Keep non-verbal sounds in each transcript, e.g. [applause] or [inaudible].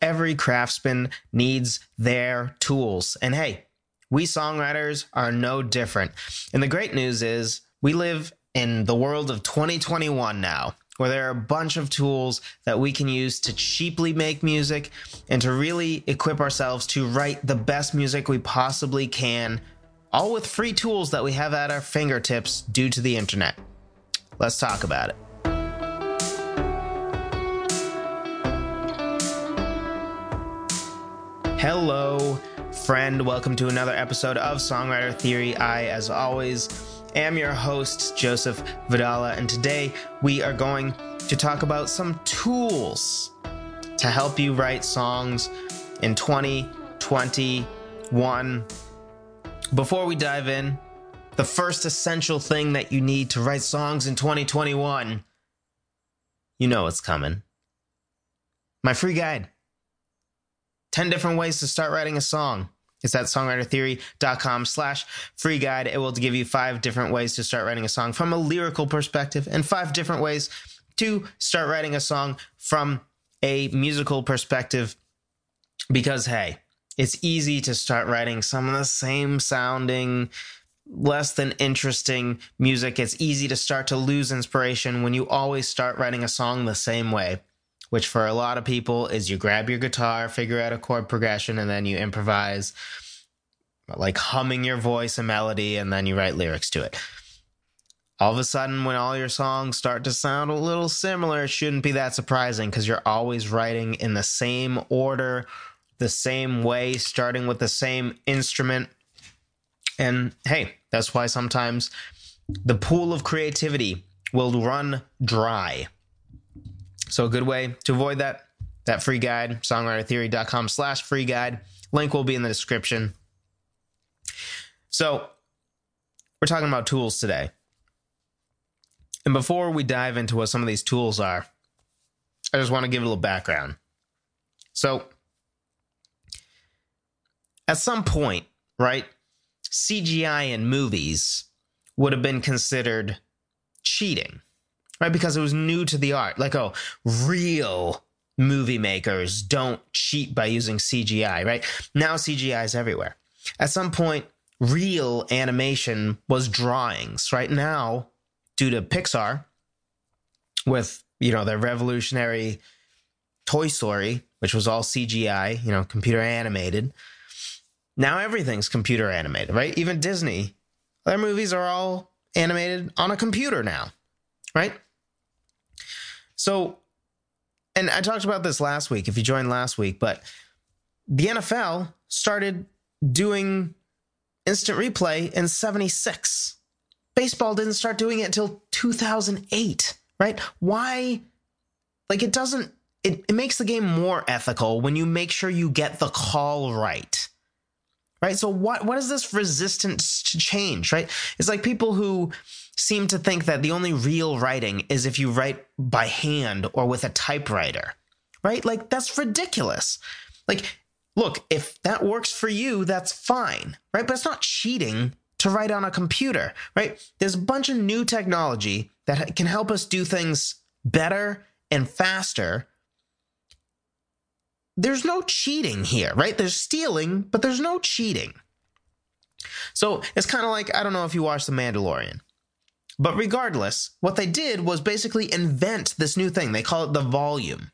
every craftsman needs their tools. And hey, we songwriters are no different. And the great news is we live in the world of 2021 now, where there are a bunch of tools that we can use to cheaply make music and to really equip ourselves to write the best music we possibly can, all with free tools that we have at our fingertips due to the internet. Let's talk about it. Hello, friend. Welcome to another episode of Songwriter Theory. I, as always, am your host, Joseph Vidala, and today we are going to talk about some tools to help you write songs in 2021. Before we dive in, the first essential thing that you need to write songs in 2021, you know it's coming. My free guide 10 different ways to start writing a song. It's at songwritertheory.com slash free guide. It will give you five different ways to start writing a song from a lyrical perspective and five different ways to start writing a song from a musical perspective. Because, hey, it's easy to start writing some of the same sounding, less than interesting music. It's easy to start to lose inspiration when you always start writing a song the same way which for a lot of people is you grab your guitar, figure out a chord progression, and then you improvise, like humming your voice a melody, and then you write lyrics to it. All of a sudden, when all your songs start to sound a little similar, it shouldn't be that surprising because you're always writing in the same order, the same way, starting with the same instrument. And hey, that's why sometimes the pool of creativity will run dry so a good way to avoid that, that free guide, songwritertheory.com slash free guide. Link will be in the description. So we're talking about tools today. And before we dive into what some of these tools are, I just want to give a little background. So at some point, right, CGI in movies would have been considered cheating right? Because it was new to the art. Like, oh, real movie makers don't cheat by using CGI, right? Now CGI is everywhere. At some point, real animation was drawings. Right now, due to Pixar, with you know their revolutionary Toy Story, which was all CGI, you know, computer animated. Now everything's computer animated, right? Even Disney, their movies are all animated on a computer now, right? So, and I talked about this last week if you joined last week, but the NFL started doing instant replay in 76. Baseball didn't start doing it until 2008, right? Why? Like, it doesn't, it, it makes the game more ethical when you make sure you get the call right. Right. So, what, what is this resistance to change, right? It's like people who seem to think that the only real writing is if you write by hand or with a typewriter, right? Like, that's ridiculous. Like, look, if that works for you, that's fine, right? But it's not cheating to write on a computer, right? There's a bunch of new technology that can help us do things better and faster. There's no cheating here, right? There's stealing, but there's no cheating. So it's kind of like I don't know if you watched The Mandalorian, but regardless, what they did was basically invent this new thing. They call it the volume.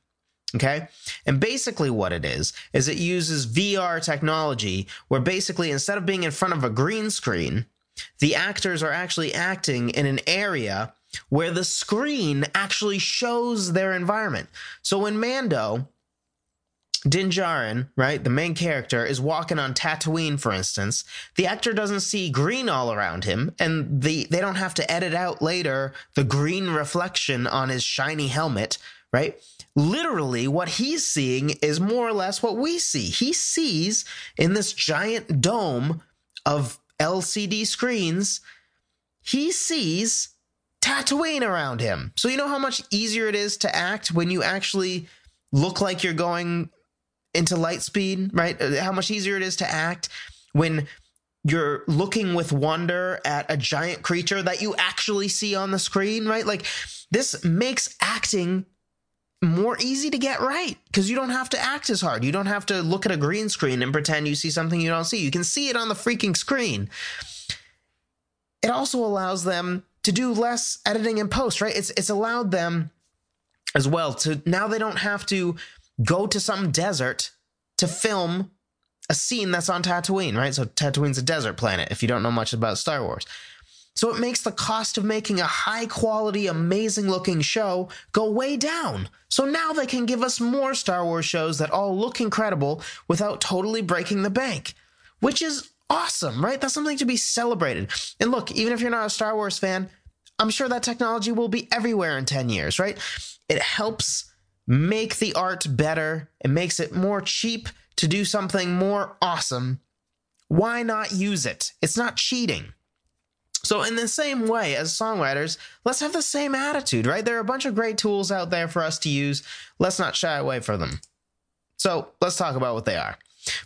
Okay. And basically, what it is, is it uses VR technology where basically instead of being in front of a green screen, the actors are actually acting in an area where the screen actually shows their environment. So when Mando Din Djarin, right, the main character, is walking on Tatooine, for instance, the actor doesn't see green all around him, and the they don't have to edit out later the green reflection on his shiny helmet, right? Literally, what he's seeing is more or less what we see. He sees in this giant dome of LCD screens, he sees Tatooine around him. So you know how much easier it is to act when you actually look like you're going into light speed, right? Uh, how much easier it is to act when you're looking with wonder at a giant creature that you actually see on the screen, right? Like this makes acting more easy to get right because you don't have to act as hard. You don't have to look at a green screen and pretend you see something you don't see. You can see it on the freaking screen. It also allows them to do less editing and post, right? It's it's allowed them as well to now they don't have to go to some desert to film a scene that's on Tatooine, right? So Tatooine's a desert planet if you don't know much about Star Wars. So it makes the cost of making a high quality, amazing looking show go way down. So now they can give us more Star Wars shows that all look incredible without totally breaking the bank, which is awesome, right? That's something to be celebrated. And look, even if you're not a Star Wars fan, I'm sure that technology will be everywhere in 10 years, right? It helps make the art better, it makes it more cheap to do something more awesome. Why not use it? It's not cheating. So, in the same way as songwriters, let's have the same attitude, right? There are a bunch of great tools out there for us to use. Let's not shy away from them. So, let's talk about what they are.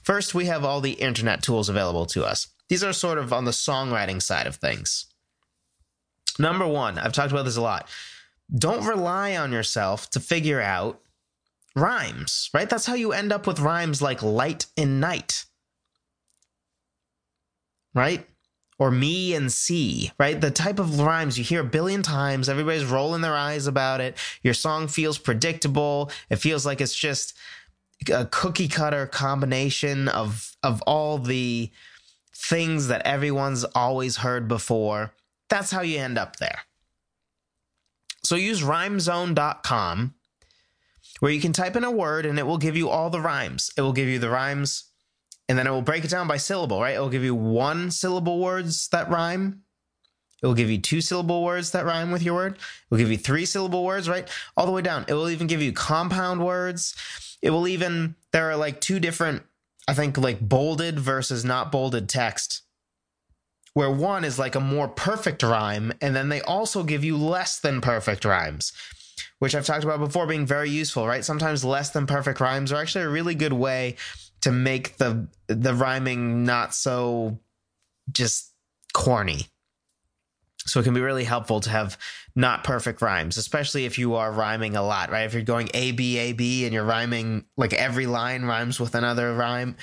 First, we have all the internet tools available to us. These are sort of on the songwriting side of things. Number one, I've talked about this a lot. Don't rely on yourself to figure out rhymes, right? That's how you end up with rhymes like light and night, right? or me and see, right? The type of rhymes you hear a billion times, everybody's rolling their eyes about it. Your song feels predictable. It feels like it's just a cookie cutter combination of of all the things that everyone's always heard before. That's how you end up there. So use rhymezone.com where you can type in a word and it will give you all the rhymes. It will give you the rhymes and then it will break it down by syllable, right? It will give you one syllable words that rhyme. It will give you two syllable words that rhyme with your word. It will give you three syllable words, right? All the way down. It will even give you compound words. It will even, there are like two different, I think, like bolded versus not bolded text, where one is like a more perfect rhyme, and then they also give you less than perfect rhymes which I've talked about before being very useful, right? Sometimes less than perfect rhymes are actually a really good way to make the the rhyming not so just corny. So it can be really helpful to have not perfect rhymes, especially if you are rhyming a lot, right? If you're going A B A B and you're rhyming like every line rhymes with another rhyme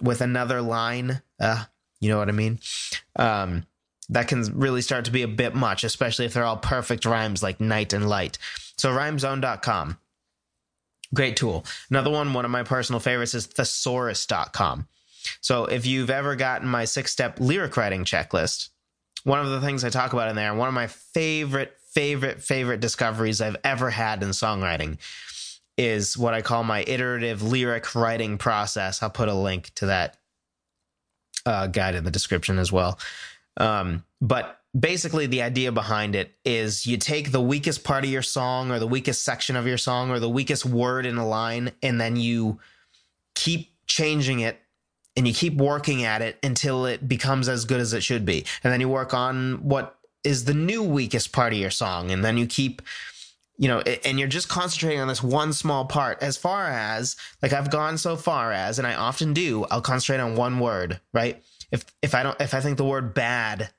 with another line, uh, you know what I mean? Um, that can really start to be a bit much, especially if they're all perfect rhymes like night and light. So rhymezone.com. Great tool. Another one, one of my personal favorites is thesaurus.com. So if you've ever gotten my six step lyric writing checklist, one of the things I talk about in there, one of my favorite, favorite, favorite discoveries I've ever had in songwriting is what I call my iterative lyric writing process. I'll put a link to that uh, guide in the description as well. Um, but basically the idea behind it is you take the weakest part of your song or the weakest section of your song or the weakest word in a line and then you keep changing it and you keep working at it until it becomes as good as it should be and then you work on what is the new weakest part of your song and then you keep you know and you're just concentrating on this one small part as far as like I've gone so far as and I often do I'll concentrate on one word right if if I don't if I think the word bad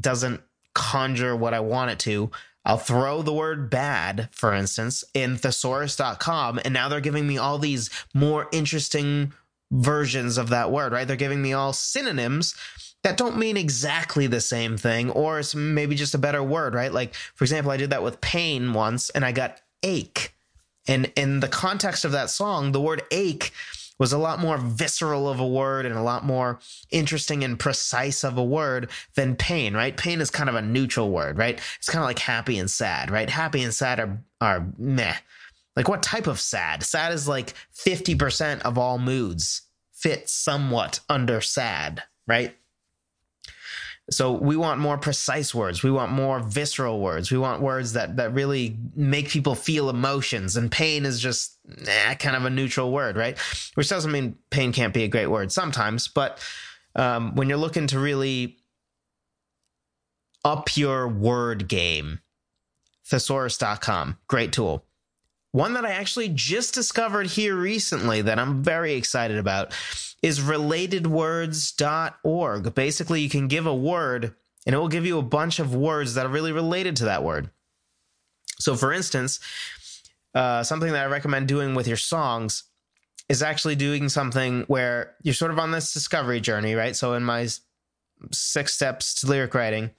doesn't conjure what I want it to, I'll throw the word bad, for instance, in thesaurus.com, and now they're giving me all these more interesting versions of that word, right? They're giving me all synonyms that don't mean exactly the same thing, or it's maybe just a better word, right? Like, for example, I did that with pain once and I got ache. And in the context of that song, the word ache was a lot more visceral of a word and a lot more interesting and precise of a word than pain, right? Pain is kind of a neutral word, right? It's kind of like happy and sad, right? Happy and sad are, are meh. Like what type of sad? Sad is like 50% of all moods fit somewhat under sad, right? So we want more precise words. We want more visceral words. We want words that that really make people feel emotions. And pain is just eh, kind of a neutral word, right? Which doesn't mean pain can't be a great word sometimes, but um, when you're looking to really up your word game, thesaurus.com, great tool. One that I actually just discovered here recently that I'm very excited about is relatedwords.org. Basically, you can give a word and it will give you a bunch of words that are really related to that word. So, for instance, uh, something that I recommend doing with your songs is actually doing something where you're sort of on this discovery journey, right? So in my six steps to lyric writing,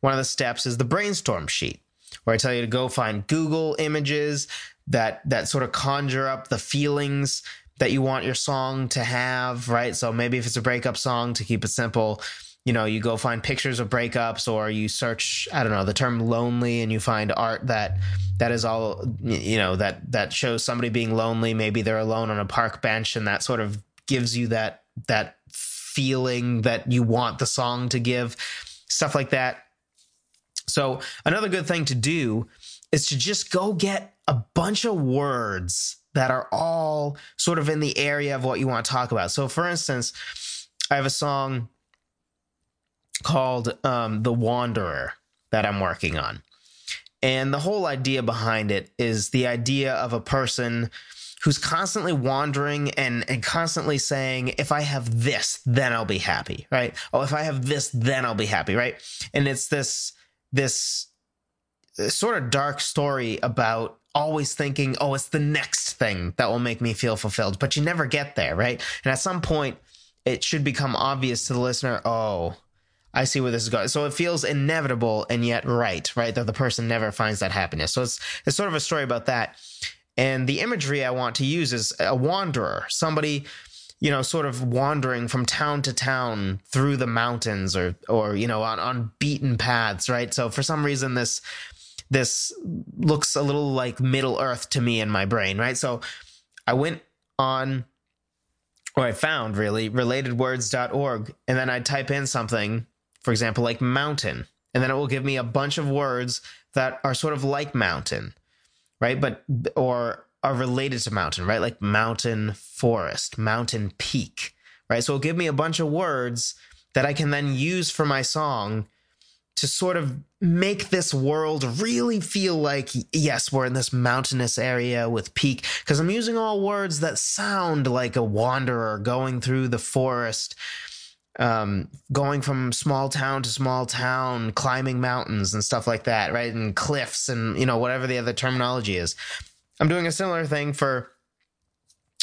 one of the steps is the brainstorm sheet, where I tell you to go find Google images that that sort of conjure up the feelings that you want your song to have, right? So maybe if it's a breakup song, to keep it simple, you know, you go find pictures of breakups or you search, I don't know, the term lonely and you find art that that is all you know, that that shows somebody being lonely, maybe they're alone on a park bench and that sort of gives you that that feeling that you want the song to give, stuff like that. So, another good thing to do is to just go get a bunch of words that are all sort of in the area of what you want to talk about. So, for instance, I have a song called um, The Wanderer that I'm working on. And the whole idea behind it is the idea of a person who's constantly wandering and, and constantly saying, if I have this, then I'll be happy, right? Oh, if I have this, then I'll be happy, right? And it's this, this sort of dark story about always thinking, oh, it's the next thing that will make me feel fulfilled, but you never get there, right? And at some point, it should become obvious to the listener, oh, I see where this is going. So it feels inevitable and yet right, right? That the person never finds that happiness. So it's it's sort of a story about that. And the imagery I want to use is a wanderer, somebody, you know, sort of wandering from town to town through the mountains or or, you know, on, on beaten paths, right? So for some reason this this looks a little like Middle Earth to me in my brain, right? So I went on or I found really relatedwords.org and then I type in something for example, like mountain. And then it will give me a bunch of words that are sort of like mountain, right? But, or are related to mountain, right? Like mountain forest, mountain peak, right? So it'll give me a bunch of words that I can then use for my song to sort of make this world really feel like, yes, we're in this mountainous area with peak. Because I'm using all words that sound like a wanderer going through the forest um, going from small town to small town, climbing mountains and stuff like that, right? And cliffs and, you know, whatever the other terminology is. I'm doing a similar thing for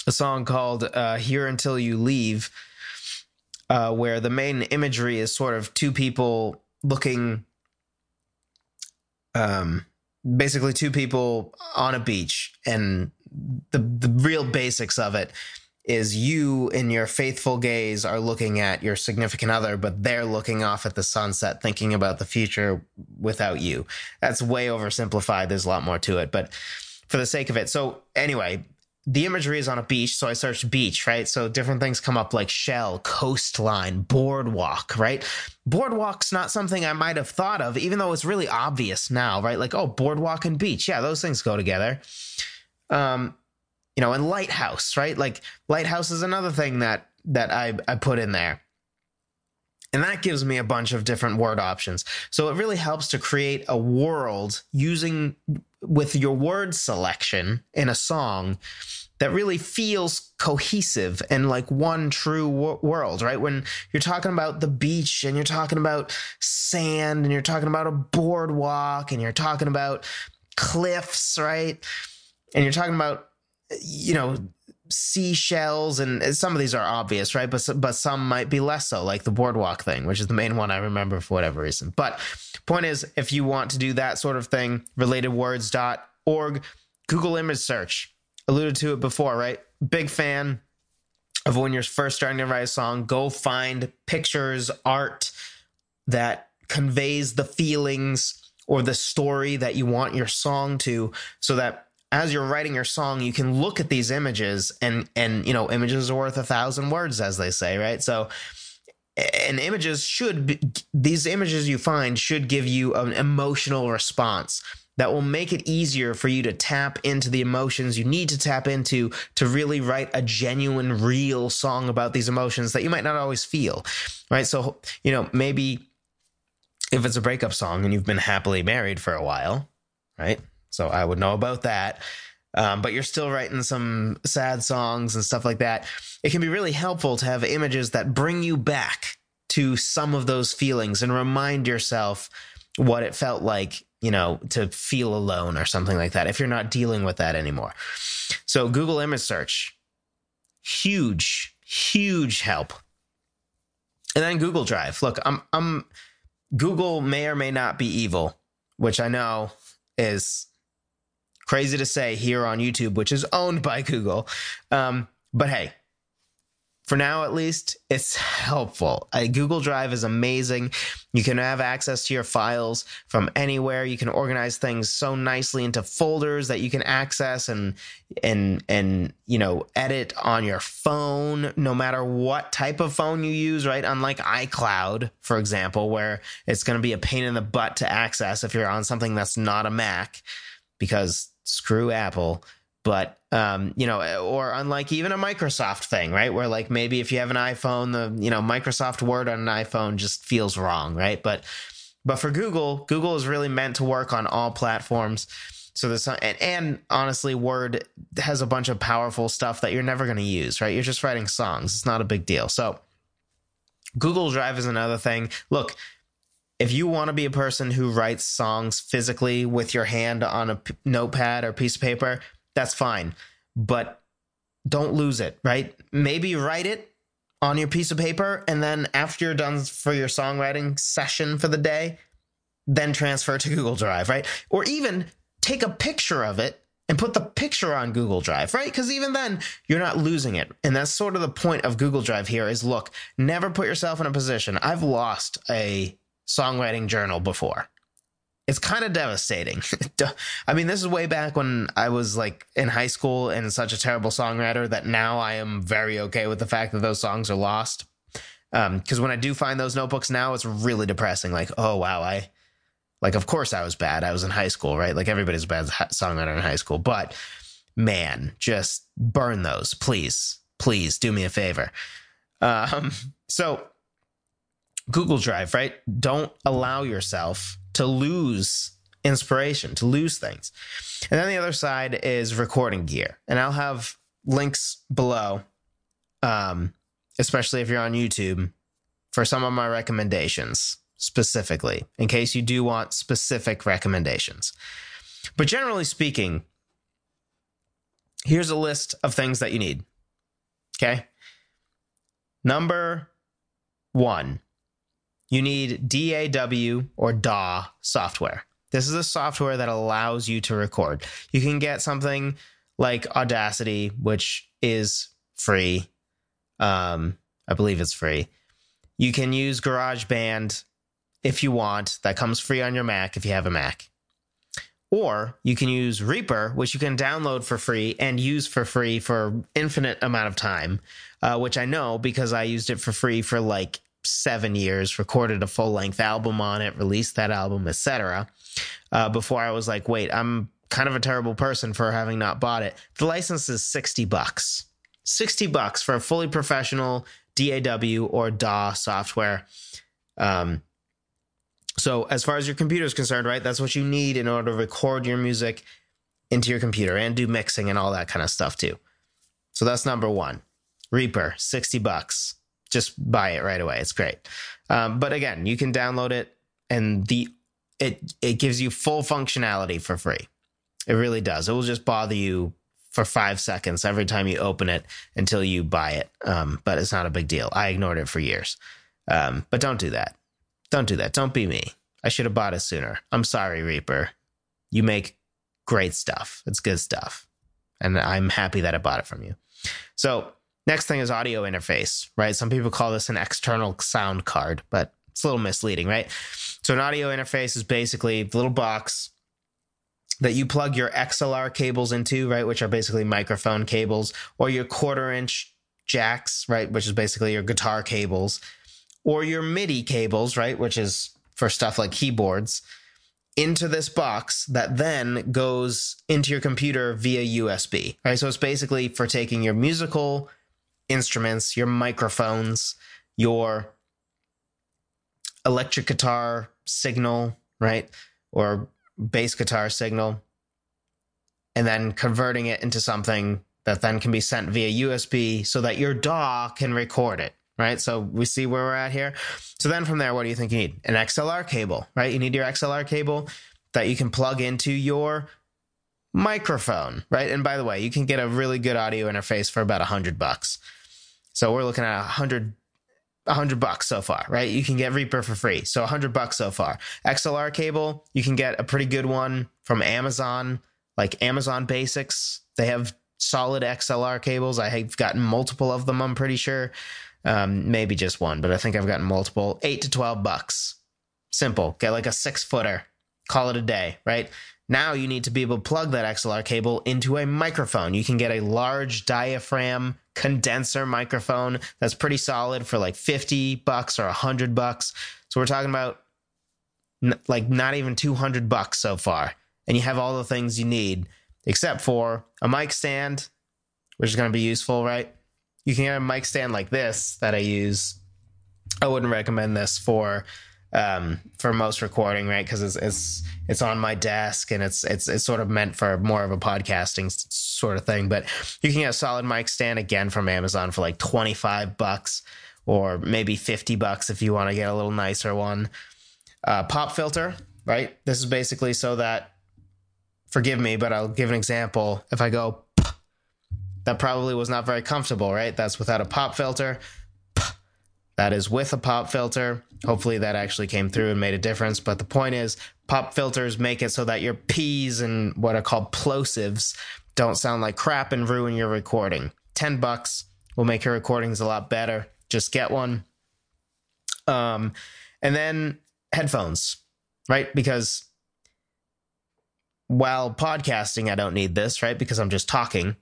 a song called uh, Here Until You Leave, uh, where the main imagery is sort of two people looking, um, basically two people on a beach. And the, the real basics of it is you in your faithful gaze are looking at your significant other, but they're looking off at the sunset, thinking about the future without you. That's way oversimplified. There's a lot more to it, but for the sake of it. So, anyway, the imagery is on a beach. So I searched beach, right? So different things come up like shell, coastline, boardwalk, right? Boardwalk's not something I might have thought of, even though it's really obvious now, right? Like, oh, boardwalk and beach. Yeah, those things go together. Um, you know, and Lighthouse, right? Like Lighthouse is another thing that that I I put in there. And that gives me a bunch of different word options. So it really helps to create a world using with your word selection in a song that really feels cohesive and like one true world, right? When you're talking about the beach and you're talking about sand and you're talking about a boardwalk and you're talking about cliffs, right? And you're talking about you know seashells and some of these are obvious right but but some might be less so like the boardwalk thing which is the main one i remember for whatever reason but point is if you want to do that sort of thing relatedwords.org google image search alluded to it before right big fan of when you're first starting to write a song go find pictures art that conveys the feelings or the story that you want your song to so that as you're writing your song, you can look at these images and and you know images are worth a thousand words, as they say, right? So and images should be, these images you find should give you an emotional response that will make it easier for you to tap into the emotions you need to tap into to really write a genuine real song about these emotions that you might not always feel right so you know maybe if it's a breakup song and you've been happily married for a while right so I would know about that. Um, but you're still writing some sad songs and stuff like that. It can be really helpful to have images that bring you back to some of those feelings and remind yourself what it felt like, you know, to feel alone or something like that if you're not dealing with that anymore. So Google image search, huge, huge help. And then Google Drive. Look, I'm I'm Google may or may not be evil, which I know is crazy to say here on YouTube, which is owned by Google. Um, but hey, for now at least, it's [laughs] helpful. Uh, Google Drive is amazing. You can have access to your files from anywhere. You can organize things so nicely into folders that you can access and and and you know edit on your phone, no matter what type of phone you use. Right, unlike iCloud, for example, where it's going to be a pain in the butt to access if you're on something that's not a Mac, because screw Apple but um, you know, or unlike even a Microsoft thing, right? Where like maybe if you have an iPhone, the you know Microsoft Word on an iPhone just feels wrong, right? But but for Google, Google is really meant to work on all platforms. So this and, and honestly, Word has a bunch of powerful stuff that you're never going to use, right? You're just writing songs; it's not a big deal. So Google Drive is another thing. Look, if you want to be a person who writes songs physically with your hand on a p- notepad or piece of paper, that's fine. But don't lose it, right? Maybe write it on your piece of paper and then after you're done for your songwriting session for the day, then transfer to Google Drive, right? Or even take a picture of it and put the picture on Google Drive, right? Because even then, you're not losing it. And that's sort of the point of Google Drive here is look, never put yourself in a position. I've lost a songwriting journal before it's kind of devastating. [laughs] I mean, this is way back when I was like in high school and such a terrible songwriter that now I am very okay with the fact that those songs are lost. Because um, when I do find those notebooks now, it's really depressing. Like, oh wow, I like, of course I was bad. I was in high school, right? Like everybody's a bad songwriter in high school, but man, just burn those, please, please do me a favor. Um, [laughs] so Google Drive, right? Don't allow yourself to lose inspiration, to lose things. And then the other side is recording gear. And I'll have links below, um, especially if you're on YouTube, for some of my recommendations specifically, in case you do want specific recommendations. But generally speaking, here's a list of things that you need. Okay. Number one, you need DAW or DAW software. This is a software that allows you to record. You can get something like Audacity, which is free. Um, I believe it's free. You can use GarageBand if you want. That comes free on your Mac if you have a Mac. Or you can use Reaper, which you can download for free and use for free for infinite amount of time, uh, which I know because I used it for free for like seven years, recorded a full length album on it, released that album, etc. Uh, before I was like, wait, I'm kind of a terrible person for having not bought it. The license is 60 bucks. 60 bucks for a fully professional DAW or DAW software. Um, so as far as your computer is concerned, right, that's what you need in order to record your music into your computer and do mixing and all that kind of stuff too. So that's number one. Reaper, 60 bucks just buy it right away. It's great. Um, but again, you can download it and the it it gives you full functionality for free. It really does. It will just bother you for five seconds every time you open it until you buy it. Um, but it's not a big deal. I ignored it for years. Um, but don't do that. Don't do that. Don't be me. I should have bought it sooner. I'm sorry, Reaper. You make great stuff. It's good stuff. And I'm happy that I bought it from you. So Next thing is audio interface, right? Some people call this an external sound card, but it's a little misleading, right? So an audio interface is basically the little box that you plug your XLR cables into, right, which are basically microphone cables, or your quarter inch jacks, right, which is basically your guitar cables, or your MIDI cables, right, which is for stuff like keyboards, into this box that then goes into your computer via USB, right? So it's basically for taking your musical instruments, your microphones, your electric guitar signal, right? Or bass guitar signal, and then converting it into something that then can be sent via USB so that your DAW can record it, right? So we see where we're at here. So then from there, what do you think you need? An XLR cable, right? You need your XLR cable that you can plug into your microphone, right? And by the way, you can get a really good audio interface for about a hundred bucks. So we're looking at a hundred, a hundred bucks so far, right? You can get Reaper for free. So a hundred bucks so far. XLR cable, you can get a pretty good one from Amazon, like Amazon Basics. They have solid XLR cables. I have gotten multiple of them, I'm pretty sure. Um, maybe just one, but I think I've gotten multiple. Eight to 12 bucks. Simple. Get like a six footer. Call it a day, right? Now you need to be able to plug that XLR cable into a microphone. You can get a large diaphragm condenser microphone that's pretty solid for like 50 bucks or 100 bucks. So we're talking about n- like not even 200 bucks so far. And you have all the things you need except for a mic stand, which is going to be useful, right? You can get a mic stand like this that I use. I wouldn't recommend this for um, for most recording, right? Because it's it's it's on my desk and it's it's it's sort of meant for more of a podcasting sort of thing. But you can get a solid mic stand again from Amazon for like twenty five bucks or maybe fifty bucks if you want to get a little nicer one. Uh, pop filter, right? This is basically so that forgive me, but I'll give an example. If I go, that probably was not very comfortable, right? That's without a pop filter. That is with a pop filter. Hopefully that actually came through and made a difference. But the point is, pop filters make it so that your P's and what are called plosives don't sound like crap and ruin your recording. 10 bucks will make your recordings a lot better. Just get one. Um, and then headphones, right? Because while podcasting, I don't need this, right? Because I'm just talking.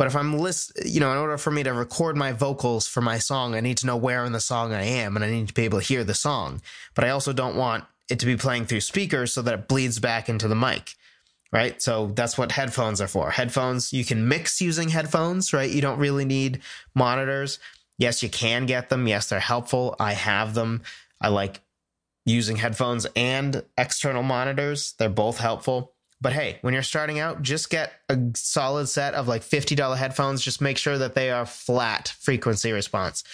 But if I'm list, you know, in order for me to record my vocals for my song, I need to know where in the song I am, and I need to be able to hear the song. But I also don't want it to be playing through speakers so that it bleeds back into the mic, right? So that's what headphones are for. Headphones, you can mix using headphones, right? You don't really need monitors. Yes, you can get them. Yes, they're helpful. I have them. I like using headphones and external monitors. They're both helpful. But hey, when you're starting out, just get a solid set of like $50 headphones. Just make sure that they are flat frequency response.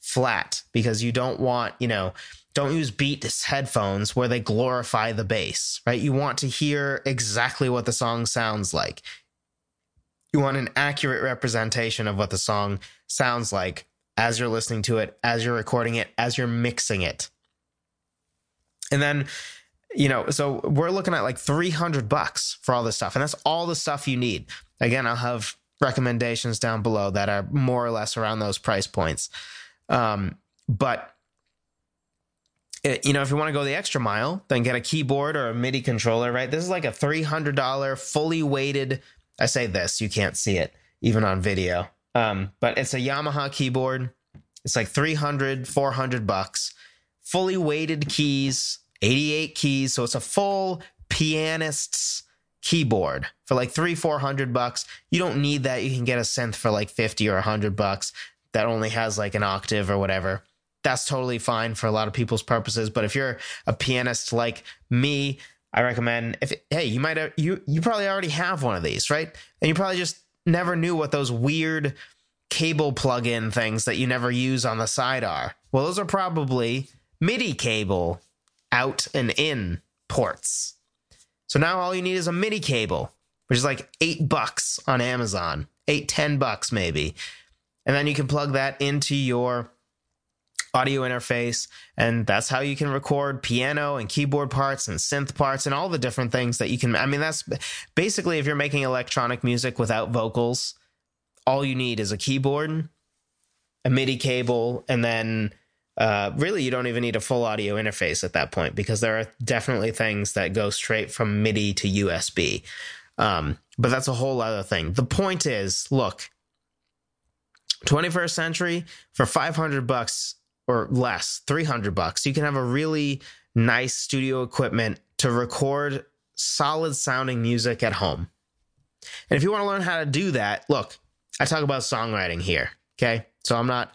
Flat, because you don't want, you know, don't use Beats headphones where they glorify the bass, right? You want to hear exactly what the song sounds like. You want an accurate representation of what the song sounds like as you're listening to it, as you're recording it, as you're mixing it. And then you know, so we're looking at like 300 bucks for all this stuff. And that's all the stuff you need. Again, I'll have recommendations down below that are more or less around those price points. Um, but it, you know, if you want to go the extra mile, then get a keyboard or a MIDI controller, right? This is like a $300 fully weighted. I say this, you can't see it even on video. Um, but it's a Yamaha keyboard. It's like 300, 400 bucks, fully weighted keys, 88 keys. So it's a full pianist's keyboard for like three, 400 bucks. You don't need that. You can get a synth for like 50 or 100 bucks that only has like an octave or whatever. That's totally fine for a lot of people's purposes. But if you're a pianist like me, I recommend if hey, you might have, you you probably already have one of these, right? And you probably just never knew what those weird cable plug-in things that you never use on the side are. Well, those are probably MIDI cable out and in ports. So now all you need is a MIDI cable, which is like eight bucks on Amazon, eight, ten bucks maybe. And then you can plug that into your audio interface. And that's how you can record piano and keyboard parts and synth parts and all the different things that you can. I mean, that's basically if you're making electronic music without vocals, all you need is a keyboard, a MIDI cable, and then uh, really you don't even need a full audio interface at that point because there are definitely things that go straight from MIDI to USB. Um, but that's a whole other thing. The point is, look, 21st century for 500 bucks or less, 300 bucks, you can have a really nice studio equipment to record solid sounding music at home. And if you want to learn how to do that, look, I talk about songwriting here. Okay. So I'm not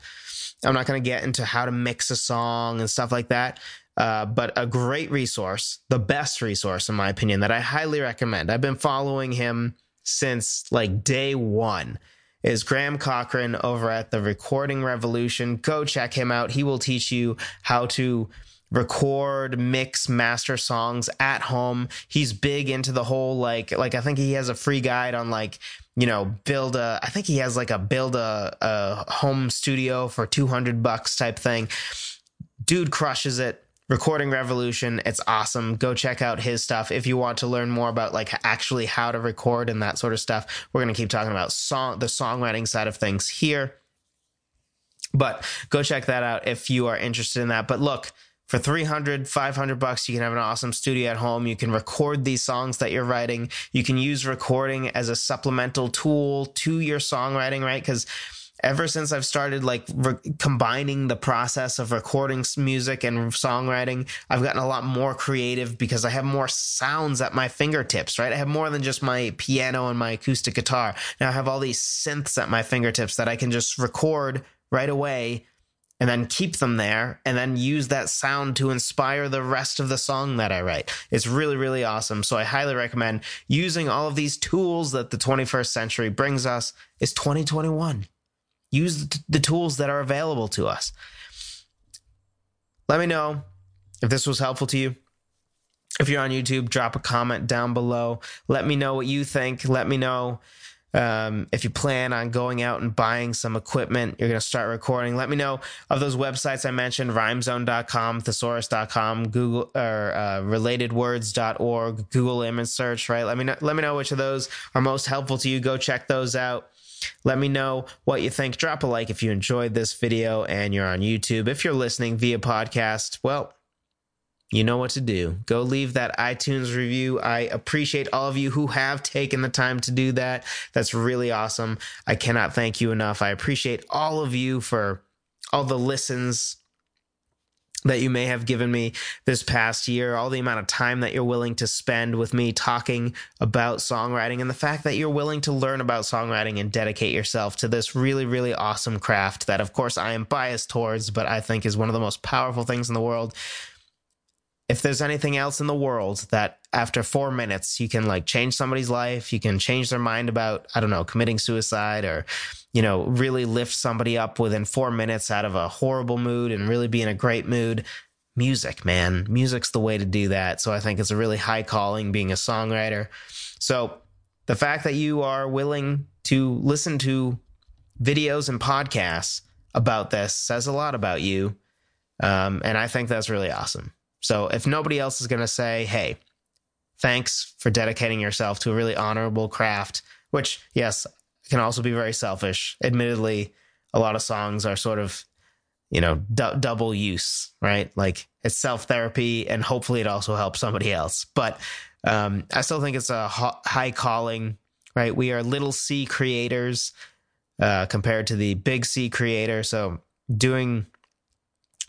I'm not going to get into how to mix a song and stuff like that. Uh, but a great resource, the best resource, in my opinion, that I highly recommend. I've been following him since like day one. is Graham Cochran over at the Recording Revolution. Go check him out. He will teach you how to record mix master songs at home he's big into the whole like like i think he has a free guide on like you know build a i think he has like a build a, a home studio for 200 bucks type thing. Dude crushes it. Recording revolution it's awesome. Go check out his stuff if you want to learn more about like actually how to record and that sort of stuff. We're going to keep talking about song the songwriting side of things here. But go check that out if you are interested in that. But look for 300 500 bucks you can have an awesome studio at home. You can record these songs that you're writing. You can use recording as a supplemental tool to your songwriting right? Because ever since i've started like re- combining the process of recording music and songwriting i've gotten a lot more creative because i have more sounds at my fingertips right? I have more than just my piano and my acoustic guitar. Now i have all these synths at my fingertips that i can just record right away and then keep them there and then use that sound to inspire the rest of the song that I write. It's really, really awesome. So I highly recommend using all of these tools that the 21st century brings us. It's 2021. Use the tools that are available to us. Let me know if this was helpful to you. If you're on YouTube, drop a comment down below. Let me know what you think. Let me know um, if you plan on going out and buying some equipment, you're going to start recording. Let me know of those websites I mentioned: rhymezone.com, thesaurus.com, Google or uh, relatedwords.org, Google image search. Right? Let me know, let me know which of those are most helpful to you. Go check those out. Let me know what you think. Drop a like if you enjoyed this video and you're on YouTube. If you're listening via podcast, well, you know what to do. Go leave that iTunes review. I appreciate all of you who have taken the time to do that. That's really awesome. I cannot thank you enough. I appreciate all of you for all the listens that you may have given me this past year, all the amount of time that you're willing to spend with me talking about songwriting, and the fact that you're willing to learn about songwriting and dedicate yourself to this really, really awesome craft that, of course, I am biased towards, but I think is one of the most powerful things in the world if there's anything else in the world that after four minutes you can like change somebody's life, you can change their mind about, I don't know, committing suicide or, you know, really lift somebody up within four minutes out of a horrible mood and really be in a great mood. Music, man. Music's the way to do that. So I think it's a really high calling being a songwriter. So the fact that you are willing to listen to videos and podcasts about this says a lot about you. Um, and I think that's really awesome. So if nobody else is going to say, hey, thanks for dedicating yourself to a really honorable craft, which, yes, can also be very selfish. Admittedly, a lot of songs are sort of, you know, d- double use, right? Like it's self therapy and hopefully it also helps somebody else. But um, I still think it's a ho- high calling, right? We are little c creators uh, compared to the big C creator. So doing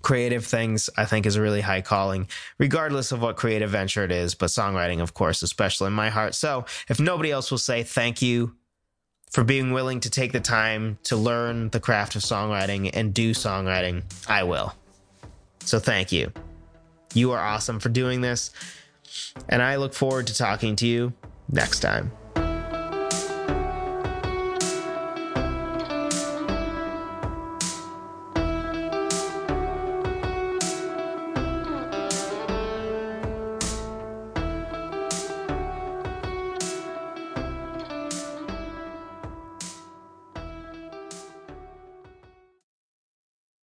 creative things i think is a really high calling regardless of what creative venture it is but songwriting of course especially in my heart. So if nobody else will say thank you for being willing to take the time to learn the craft of songwriting and do songwriting i will. So thank you. You are awesome for doing this and i look forward to talking to you next time